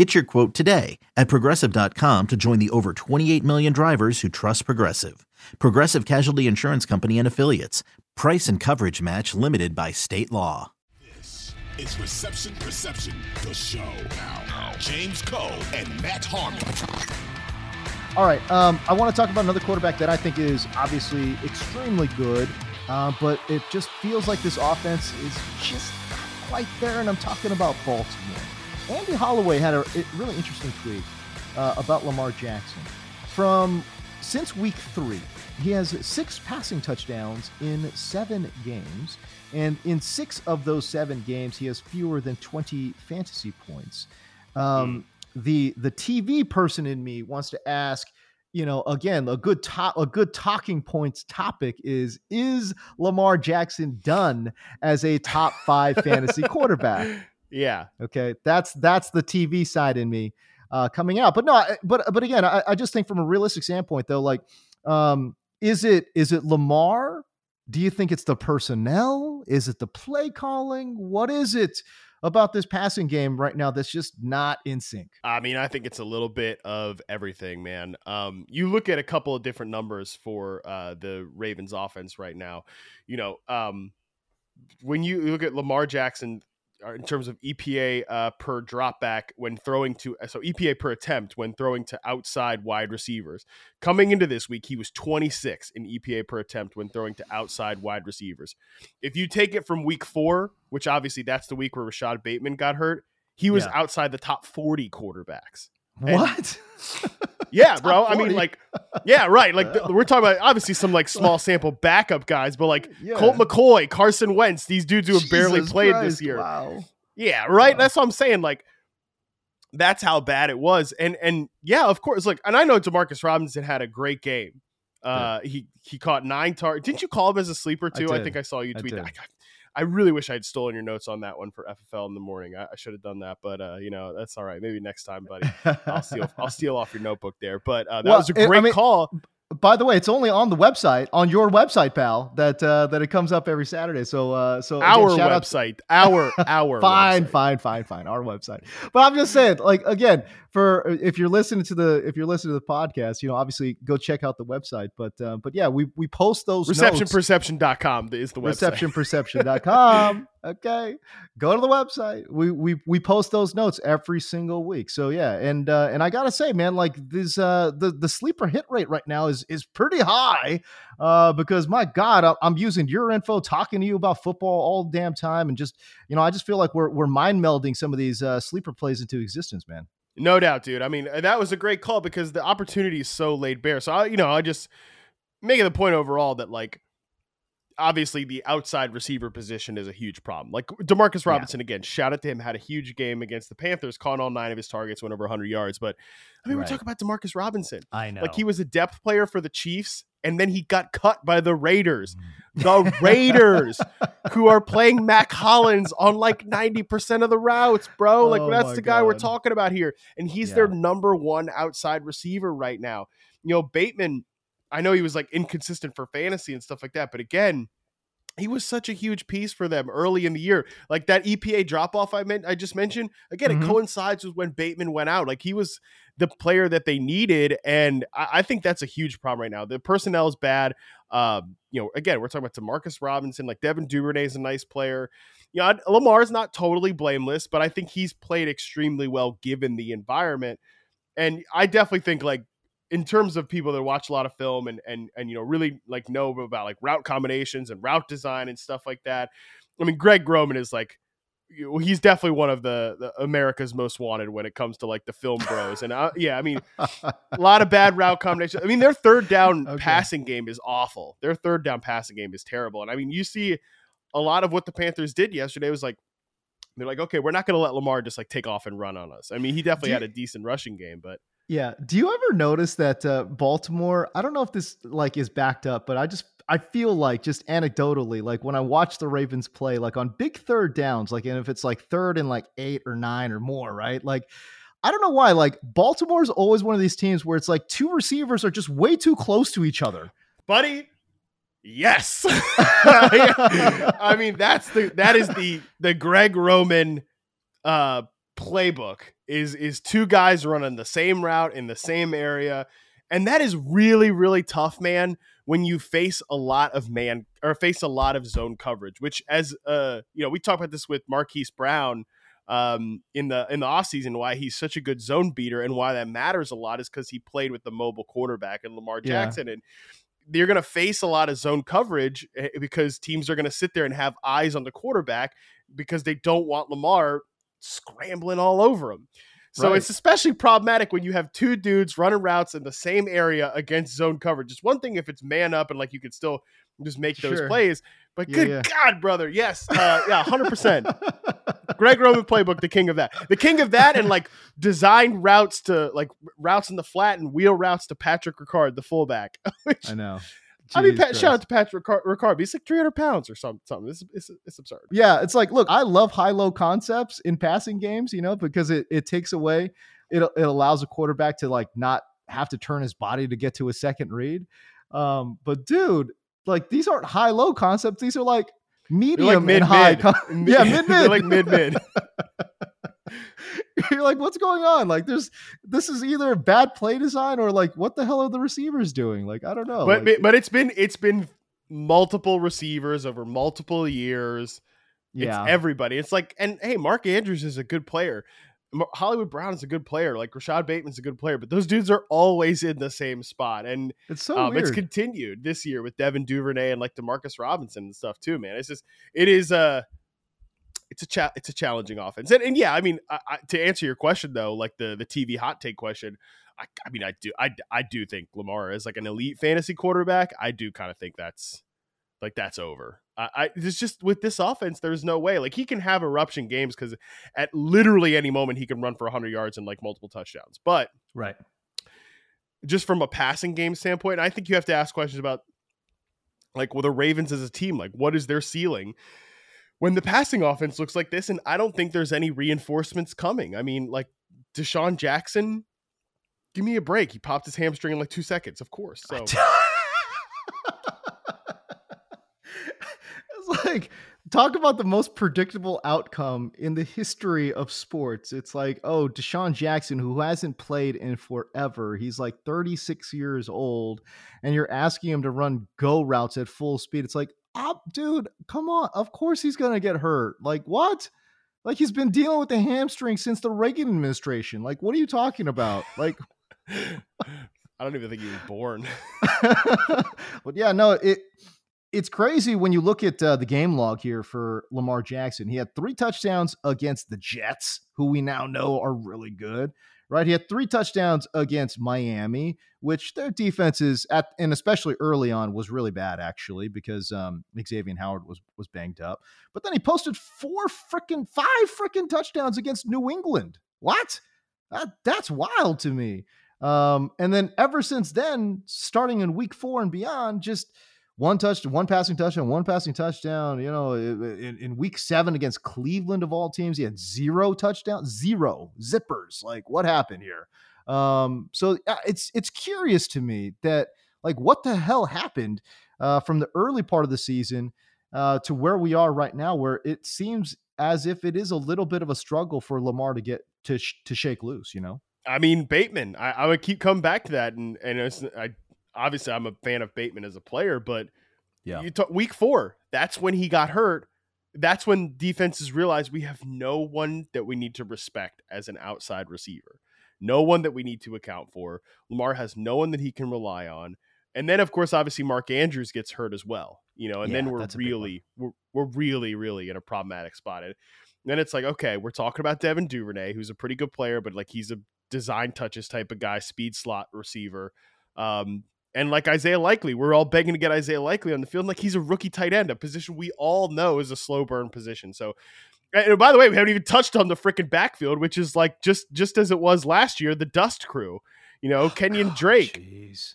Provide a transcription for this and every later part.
Get your quote today at progressive.com to join the over 28 million drivers who trust Progressive. Progressive Casualty Insurance Company and Affiliates. Price and coverage match limited by state law. This is Reception Perception, the show. Now, James Koh and Matt Harmon. All right. Um, I want to talk about another quarterback that I think is obviously extremely good, uh, but it just feels like this offense is just not quite there. And I'm talking about Baltimore. Andy Holloway had a really interesting tweet uh, about Lamar Jackson. From since week three, he has six passing touchdowns in seven games. And in six of those seven games, he has fewer than 20 fantasy points. Um, mm. The the TV person in me wants to ask, you know, again, a good top, a good talking points topic is is Lamar Jackson done as a top five fantasy quarterback? Yeah. Okay. That's that's the TV side in me uh, coming out. But no, but but again, I, I just think from a realistic standpoint, though, like, um, is it is it Lamar? Do you think it's the personnel? Is it the play calling? What is it about this passing game right now that's just not in sync? I mean, I think it's a little bit of everything, man. Um, you look at a couple of different numbers for uh, the Ravens offense right now. You know, um, when you look at Lamar Jackson in terms of EPA uh, per dropback when throwing to so EPA per attempt when throwing to outside wide receivers. Coming into this week, he was 26 in EPA per attempt when throwing to outside wide receivers. If you take it from week four, which obviously that's the week where Rashod Bateman got hurt, he was yeah. outside the top 40 quarterbacks. What? yeah, bro. I mean, like, yeah, right. Like, the, we're talking about obviously some like small sample backup guys, but like yeah. Colt McCoy, Carson Wentz, these dudes who have Jesus barely played Christ, this year. Wow. Yeah, right. Wow. That's what I'm saying. Like, that's how bad it was. And and yeah, of course. Like, and I know Demarcus Robinson had a great game. Uh, yeah. he he caught nine targets. Didn't you call him as a sleeper too? I, I think I saw you tweet I that. I really wish I had stolen your notes on that one for FFL in the morning. I, I should have done that, but uh, you know that's all right. Maybe next time, buddy. I'll steal. I'll steal off your notebook there. But uh, that well, was a great I mean, call. By the way, it's only on the website, on your website, pal, that uh, that it comes up every Saturday. So, uh, so again, our website, our our fine, website. fine, fine, fine, our website. But I'm just saying, like again, for if you're listening to the if you're listening to the podcast, you know, obviously go check out the website. But uh, but yeah, we we post those receptionperception.com is the website. Receptionperception.com. okay, go to the website. We we we post those notes every single week. So yeah, and uh, and I gotta say, man, like this uh the the sleeper hit rate right now is is pretty high. Uh, because my God, I'm using your info, talking to you about football all damn time, and just you know, I just feel like we're we're mind melding some of these uh, sleeper plays into existence, man. No doubt, dude. I mean, that was a great call because the opportunity is so laid bare. So I, you know, I just making the point overall that like obviously the outside receiver position is a huge problem. Like Demarcus Robinson yeah. again, shout out to him, had a huge game against the Panthers, caught all nine of his targets, went over 100 yards. But I mean, right. we're talking about Demarcus Robinson. I know, like he was a depth player for the Chiefs, and then he got cut by the Raiders, mm. the Raiders, who are playing Mack Hollins on like 90 percent of the routes, bro. Like oh that's the guy God. we're talking about here, and he's yeah. their number one outside receiver right now. You know, Bateman I know he was like inconsistent for fantasy and stuff like that, but again, he was such a huge piece for them early in the year. Like that EPA drop off I meant I just mentioned. Again, mm-hmm. it coincides with when Bateman went out. Like he was the player that they needed, and I, I think that's a huge problem right now. The personnel is bad. Um, you know, again, we're talking about Demarcus Robinson. Like Devin Duvernay is a nice player. You know, Lamar's not totally blameless, but I think he's played extremely well given the environment. And I definitely think like in terms of people that watch a lot of film and and and you know really like know about like route combinations and route design and stuff like that. I mean, Greg Roman is like he's definitely one of the, the, America's most wanted when it comes to like the film bros. And uh, yeah, I mean, a lot of bad route combinations. I mean, their third down okay. passing game is awful. Their third down passing game is terrible. And I mean, you see a lot of what the Panthers did yesterday was like they're like, okay, we're not going to let Lamar just like take off and run on us. I mean, he definitely had a decent rushing game, but yeah. Do you ever notice that uh, Baltimore? I don't know if this like is backed up, but I just I feel like just anecdotally, like when I watch the Ravens play, like on big third downs, like and if it's like third and like eight or nine or more, right? Like I don't know why. Like Baltimore's always one of these teams where it's like two receivers are just way too close to each other, buddy. Yes. I mean, that's the that is the the Greg Roman uh playbook is is two guys running the same route in the same area. And that is really, really tough, man, when you face a lot of man or face a lot of zone coverage, which as uh, you know, we talked about this with Marquise Brown um, in the in the offseason, why he's such a good zone beater and why that matters a lot is because he played with the mobile quarterback and Lamar Jackson. Yeah. And you're going to face a lot of zone coverage eh, because teams are going to sit there and have eyes on the quarterback because they don't want Lamar scrambling all over him. So right. it's especially problematic when you have two dudes running routes in the same area against zone coverage. It's one thing if it's man up and like you could still just make those plays, but yeah, good yeah. God, brother, yes, uh, yeah, hundred percent. Greg Roman playbook, the king of that, the king of that, and like design routes to like routes in the flat and wheel routes to Patrick Ricard, the fullback. Which, I know. I mean, Pat, shout out to Patrick Ricard. He's like 300 pounds or something. something. It's, it's, it's absurd. Yeah, it's like, look, I love high low concepts in passing games, you know, because it, it takes away, it, it allows a quarterback to like not have to turn his body to get to a second read. Um, but dude, like these aren't high low concepts. These are like medium like mid, and high. Con- yeah, mid mid. like mid mid. You're like, what's going on? Like, there's this is either bad play design or like, what the hell are the receivers doing? Like, I don't know. But like, but it's been it's been multiple receivers over multiple years. Yeah, it's everybody. It's like, and hey, Mark Andrews is a good player. Hollywood Brown is a good player. Like Rashod Bateman's a good player, but those dudes are always in the same spot. And it's so um, it's continued this year with Devin Duvernay and like Demarcus Robinson and stuff too, man. It's just it is uh it's a cha- it's a challenging offense. And, and yeah, I mean, I, I, to answer your question though, like the the TV hot take question, I, I mean, I do I I do think Lamar is like an elite fantasy quarterback. I do kind of think that's like that's over. I, I it's just with this offense, there's no way. Like he can have eruption games because at literally any moment he can run for 100 yards and like multiple touchdowns. But right, just from a passing game standpoint, I think you have to ask questions about like well the Ravens as a team. Like what is their ceiling? When the passing offense looks like this, and I don't think there's any reinforcements coming. I mean, like DeSean Jackson, give me a break. He popped his hamstring in like two seconds, of course. So it's like talk about the most predictable outcome in the history of sports. It's like, oh, DeSean Jackson, who hasn't played in forever, he's like 36 years old, and you're asking him to run go routes at full speed. It's like, dude. Come on. Of course he's gonna get hurt. Like what? Like he's been dealing with the hamstring since the Reagan administration. Like what are you talking about? Like I don't even think he was born. but yeah, no, it it's crazy when you look at uh, the game log here for Lamar Jackson. He had three touchdowns against the Jets, who we now know are really good right? He had three touchdowns against Miami, which their defense is at, and especially early on was really bad actually because um, Xavier Howard was was banged up. But then he posted four freaking five freaking touchdowns against New England. What? That, that's wild to me. Um, and then ever since then, starting in week four and beyond, just one touch, one passing touchdown, one passing touchdown. You know, in, in, week seven against Cleveland of all teams, he had zero touchdowns, zero zippers. Like, what happened here? Um, so it's it's curious to me that like what the hell happened uh, from the early part of the season uh, to where we are right now, where it seems as if it is a little bit of a struggle for Lamar to get to sh- to shake loose. You know. I mean, Bateman. I, I would keep coming back to that, and and I obviously I'm a fan of Bateman as a player, but yeah, you talk, week four, that's when he got hurt. That's when defenses realize we have no one that we need to respect as an outside receiver. no one that we need to account for. Lamar has no one that he can rely on. And then, of course, obviously, Mark Andrews gets hurt as well, you know, and Yeah, then we're that's a big really, we're, we're really, really in a problematic spot. And then it's like, okay, we're talking about Devin Duvernay, who's a pretty good player, but like he's a design touches type of guy, speed slot receiver. Um, and like Isaiah Likely, we're all begging to get Isaiah Likely on the field. Like he's a rookie tight end, a position we all know is a slow burn position. So, and by the way, we haven't even touched on the freaking backfield, which is like just just as it was last year, the Dust Crew. You know, Kenyon oh, Drake. Jeez.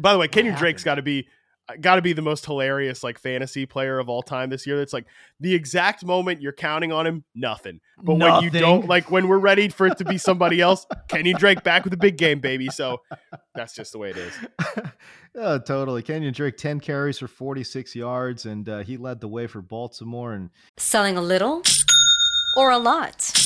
By the way, Kenyon? Drake's got to be got to be the most hilarious like fantasy player of all time this year. That's like the exact moment you're counting on him, nothing. But when you don't, like when we're ready for it to be somebody else, Kenyon Drake back with a big game, baby. So that's just the way it is. oh, totally. Kenyon Drake, 10 carries for 46 yards, and uh, he led the way for Baltimore. And Selling a little or a lot?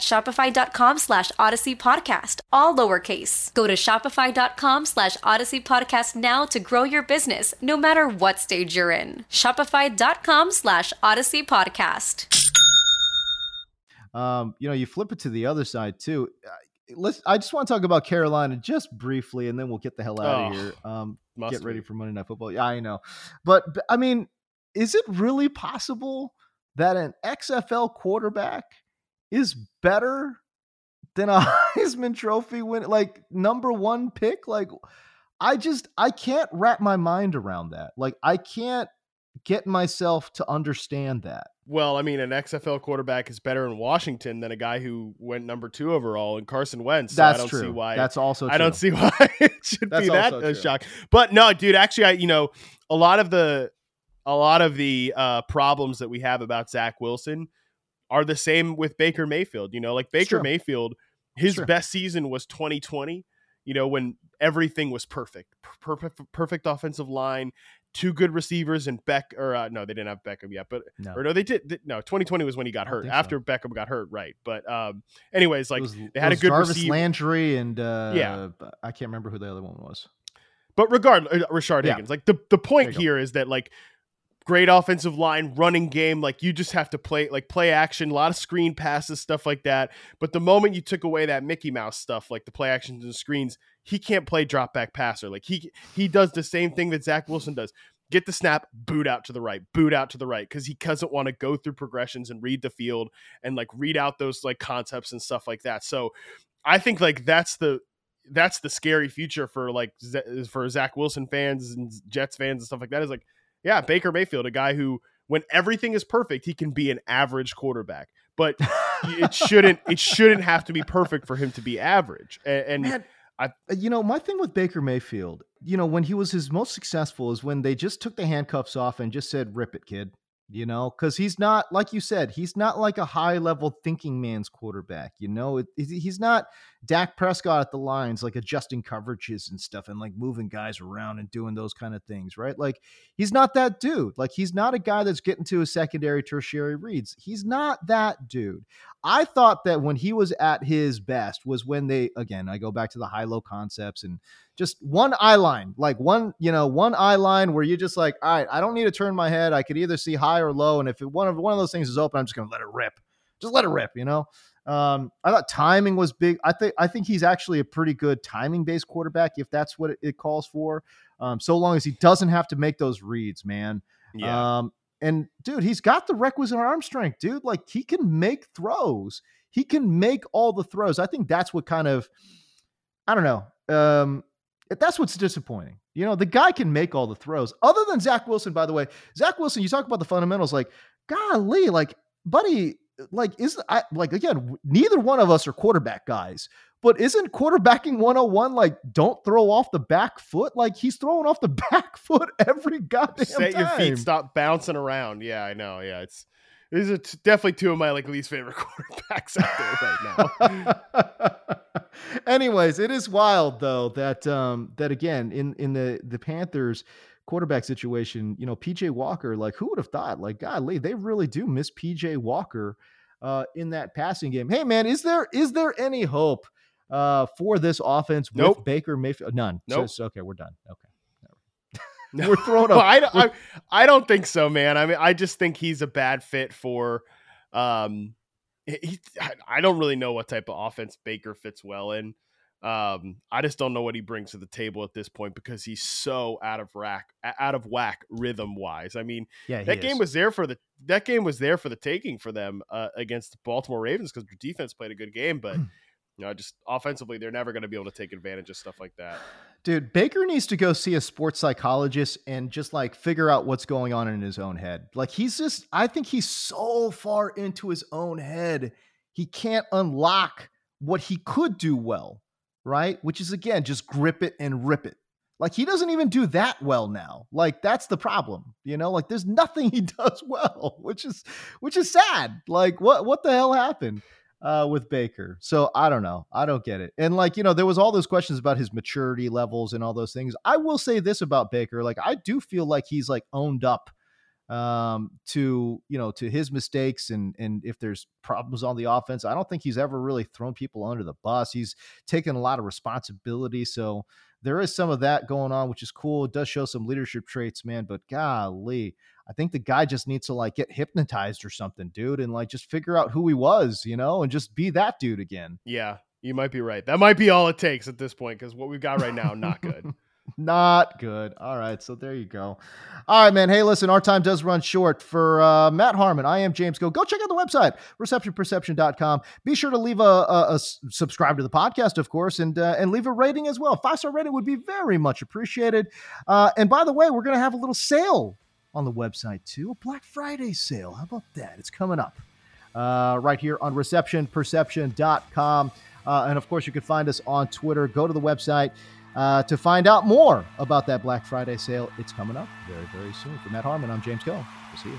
shopify.com slash odyssey podcast, all lowercase. Go to shopify.com slash odyssey podcast now to grow your business, no matter what stage you're in. Shopify.com slash odyssey podcast. Um, you know, you flip it to the other side too. Uh, Let's. I just want to talk about Carolina just briefly, and then we'll get the hell out Oh, of here. Um, must get ready be. for Monday Night Football. Yeah, I know, but, but I mean, is it really possible that an XFL quarterback is better than a Heisman Trophy win, like number one pick? Like, I just I can't wrap my mind around that. Like, I can't get myself to understand that. Well, I mean, an XFL quarterback is better in Washington than a guy who went number two overall in Carson Wentz. So That's I don't true. see why. That's also true. I don't see why it should That's be that a shock. But no, dude, actually, I you know a lot of the a lot of the uh, problems that we have about Zach Wilson are the same with Baker Mayfield. You know, like Baker. Mayfield, his Sure. best season was 2020. You know, when everything was perfect, perfect, perfect offensive line, two good receivers, and Beck. Or uh, no, they didn't have Beckham yet, but No. or no, they did. th- No, 2020 was when he got hurt. so. After Beckham got hurt, right? But um, anyways, like was- they had a good Jarvis receiver. Landry and uh, Yeah. I can't remember who the other one was. But regardless, uh, Rashard Yeah. Higgins, like the, the point There you go. here is that like great offensive line, running game, like you just have to play like play action, a lot of screen passes, stuff like that. But the moment you took away that Mickey Mouse stuff, like the play actions and screens, he can't play drop back passer. Like he he does the same thing that Zach Wilson does. Get the snap, boot out to the right, boot out to the right, because he doesn't want to go through progressions and read the field and like read out those like concepts and stuff like that. So I think like that's the that's the scary future for like for Zach Wilson fans and Jets fans and stuff like that is like, yeah, Baker Mayfield, a guy who when everything is perfect, he can be an average quarterback, but it shouldn't it shouldn't have to be perfect for him to be average. And, and Man, I- uh, you know, my thing with Baker Mayfield, you know, when he was his most successful is when they just took the handcuffs off and just said, "Rip it, kid." You know, because he's not like you said, he's not like a high level thinking man's quarterback. You know, it, he's not Dak Prescott at the lines, like adjusting coverages and stuff, and like moving guys around and doing those kind of things, right? Like he's not that dude. Like he's not a guy that's getting to his secondary, tertiary reads. He's not that dude. I thought that when he was at his best was when they again, I go back to the high low concepts and just one eye line, like one, you know, one eye line where you're just like, all right, I don't need to turn my head. I could either see high or low. And if it, one of one of those things is open, I'm just gonna let it rip. Just let it rip, you know. Um, I thought timing was big. I think I think he's actually a pretty good timing based quarterback if that's what it, it calls for. Um, so long as he doesn't have to make those reads, man. Yeah. Um, and dude, he's got the requisite arm strength, dude. Like he can make throws. He can make all the throws. I think that's what kind of, I don't know. Um, that's what's disappointing. You know, the guy can make all the throws. Other than Zach Wilson, by the way, Zach Wilson, you talk about the fundamentals, like, golly, like, buddy, like, is I like again, neither one of us are quarterback guys. But isn't quarterbacking 101 like don't throw off the back foot? Like he's throwing off the back foot every goddamn Set time. your feet, stop bouncing around. Yeah, I know. Yeah, it's these are t- definitely two of my like least favorite quarterbacks out there right now. Anyways, it is wild though that um that again in in the the Panthers quarterback situation, you know, PJ Walker, like who would have thought? Like, golly, they really do miss PJ Walker uh in that passing game. Hey man, is there is there any hope uh for this offense with. Baker Mayfield? None. Nope. So, okay, we're done. Okay. No. We're throwing well, I, I, I don't think so, man. I mean, I just think he's a bad fit for. Um, he, I don't really know what type of offense Baker fits well in. Um, I just don't know what he brings to the table at this point because he's so out of rack, out of whack rhythm wise. I mean, yeah, that game is. was there for the that game was there for the taking for them uh, against the Baltimore Ravens because their defense played a good game, but. Know, just offensively, they're never going to be able to take advantage of stuff like that. Dude, Baker needs to go see a sports psychologist and just like figure out what's going on in his own head. Like he's just, I think he's so far into his own head, he can't unlock what he could do well, right? Which is again, just grip it and rip it. Like he doesn't even do that well now. Like that's the problem, you know. Like there's nothing he does well, which is which is sad. Like what what the hell happened? Uh, with Baker. So I don't know. I don't get it. And like, you know, there was all those questions about his maturity levels and all those things. I will say this about Baker. Like, I do feel like he's like owned up um, to, you know, to his mistakes. And, and if there's problems on the offense, I don't think he's ever really thrown people under the bus. He's taken a lot of responsibility. So there is some of that going on, which is cool. It does show some leadership traits, man, but golly, I think the guy just needs to like get hypnotized or something, dude, and like just figure out who he was, you know, and just be that dude again. Yeah, you might be right. That might be all it takes at this point because what we've got right now, not good. not good. All right, so there you go. All right, man. Hey, listen, our time does run short. For uh, Matt Harmon, I am James Koh. Go check out the website, receptionperception.com. Be sure to leave a, a, a subscribe to the podcast, of course, and uh, and leave a rating as well. Five star rating would be very much appreciated. Uh, and by the way, we're going to have a little sale on the website too. A Black Friday sale. How about that? It's coming up uh, right here on receptionperception.com. Uh, and of course, you can find us on Twitter. Go to the website uh, to find out more about that Black Friday sale. It's coming up very, very soon. For Matt Harmon, I'm James Koh. We'll see you.